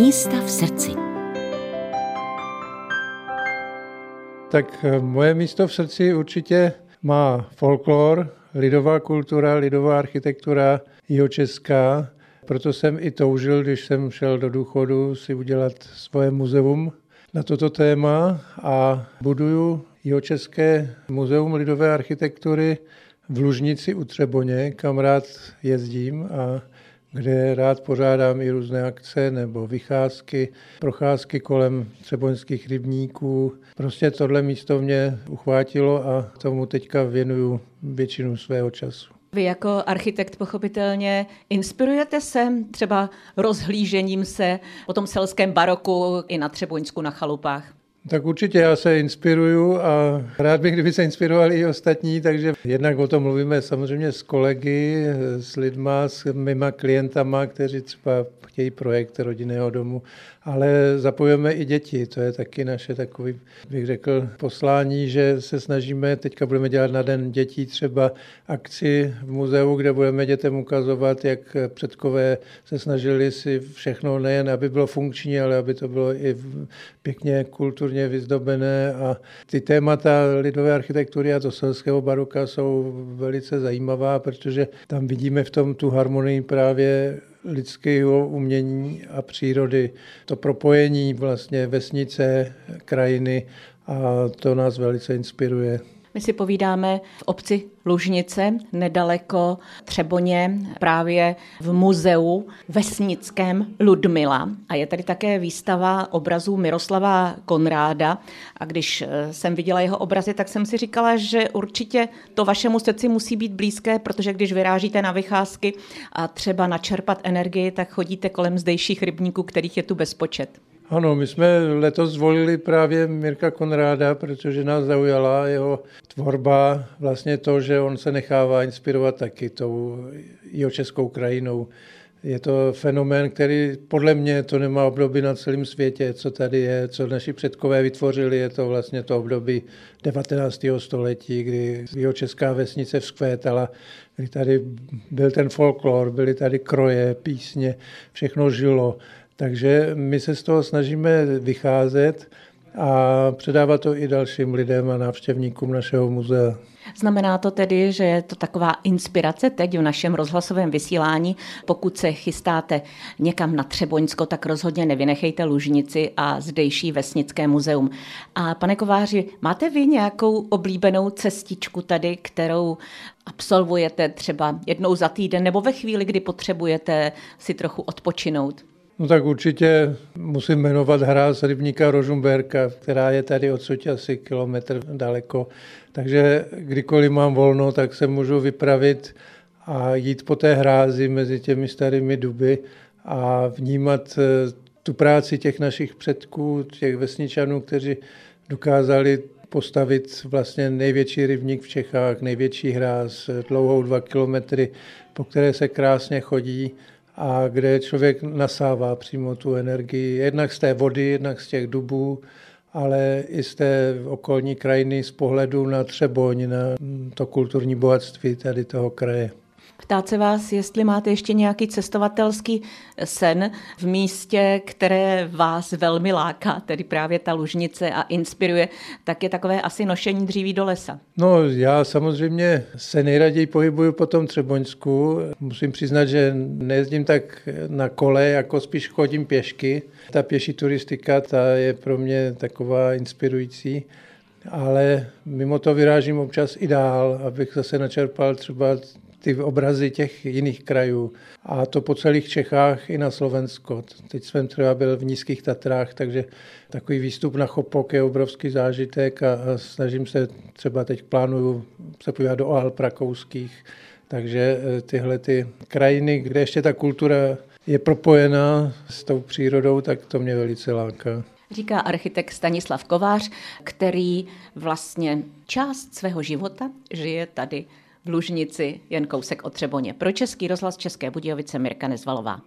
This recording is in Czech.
Místa v srdci. Tak eh, moje místo v srdci určitě má folklor, lidová kultura, lidová architektura, česká. Proto jsem i toužil, když jsem šel do důchodu, si udělat svoje muzeum na toto téma a buduju Jihočeské muzeum lidové architektury v Lužnici u Třeboně, kam rád jezdím a kde rád pořádám i různé akce nebo vycházky, procházky kolem třeboňských rybníků. Prostě tohle místo mě uchvátilo a tomu teďka věnuju většinu svého času. Vy jako architekt pochopitelně inspirujete se třeba rozhlížením se po tom selském baroku i na Třeboňsku na chalupách? Tak určitě já se inspiruju a rád bych, kdyby se inspirovali i ostatní, takže jednak o tom mluvíme samozřejmě s kolegy, s lidma, s mýma klientama, kteří třeba chtějí projekt rodinného domu, ale zapojujeme i děti, to je taky naše takový, bych řekl, poslání, že se snažíme, teďka budeme dělat na den dětí třeba akci v muzeu, kde budeme dětem ukazovat, jak předkové se snažili si všechno nejen, aby bylo funkční, ale aby to bylo i pěkně kulturně vyzdobené a ty témata lidové architektury a to selského baroka jsou velice zajímavá, protože tam vidíme v tom tu harmonii právě lidského umění a přírody. To propojení vlastně vesnice, krajiny a to nás velice inspiruje. My si povídáme v obci Lužnice, nedaleko Třeboně, právě v muzeu vesnickém Ludmila. A je tady také výstava obrazů Miroslava Konráda. A když eh, jsem viděla jeho obrazy, tak jsem si říkala, že určitě to vašemu srdci musí být blízké, protože když vyrážíte na vycházky a třeba načerpat energii, tak chodíte kolem zdejších rybníků, kterých je tu bezpočet. Ano, my jsme letos zvolili právě Mirka Konráda, protože nás zaujala jeho tvorba, vlastně to, že on se nechává inspirovat taky tou jeho českou krajinou. Je to fenomén, který podle mě to nemá období na celém světě, co tady je, co naši předkové vytvořili. Je to vlastně to období 19. století, kdy jeho česká vesnice vzkvétala, kdy tady byl ten folklor, byly tady kroje, písně, všechno žilo. Takže my se z toho snažíme vycházet a předávat to i dalším lidem a návštěvníkům našeho muzea. Znamená to tedy, že je to taková inspirace teď v našem rozhlasovém vysílání. Pokud se chystáte někam na Třeboňsko, tak rozhodně nevynechejte Lužnici a zdejší vesnické muzeum. A pane Kováři, máte vy nějakou oblíbenou cestičku tady, kterou absolvujete třeba jednou za týden nebo ve chvíli, kdy potřebujete si trochu odpočinout? No tak určitě musím jmenovat hráz rybníka Rožumberka, která je tady odsud asi kilometr daleko. Takže kdykoliv mám volno, tak se můžu vypravit a jít po té hrázi mezi těmi starými duby a vnímat eh, tu práci těch našich předků, těch vesničanů, kteří dokázali postavit vlastně největší rybník v Čechách, největší hráz, dlouhou dva kilometry, po které se krásně chodí a kde člověk nasává přímo tu energii, jednak z té vody, jednak z těch dubů, ale i z té okolní krajiny z pohledu na Třeboň, na to kulturní bohatství tady toho kraje. Ptát se vás, jestli máte ještě nějaký cestovatelský sen v místě, které vás velmi láká, tedy právě ta lužnice a inspiruje, tak je takové asi nošení dříví do lesa. No já samozřejmě se nejraději pohybuju po tom Třeboňsku. Musím přiznat, že nejezdím tak na kole, jako spíš chodím pěšky. Ta pěší turistika, ta je pro mě taková inspirující ale mimo to vyrážím občas i dál, abych zase načerpal třeba ty obrazy těch jiných krajů. A to po celých Čechách i na Slovensko. Teď jsem třeba byl v Nízkých Tatrách, takže takový výstup na Chopok je obrovský zážitek a, a snažím se třeba teď plánuju se podívat do Alp rakouských. Takže e, tyhle ty krajiny, kde ještě ta kultura je propojená s tou přírodou, tak to mě velice láká. Říká architekt Stanislav Kovář, který vlastně část svého života žije tady v Lužnici, jen kousek od Třeboně. Pro Český rozhlas České Budějovice Mirka Nezvalová.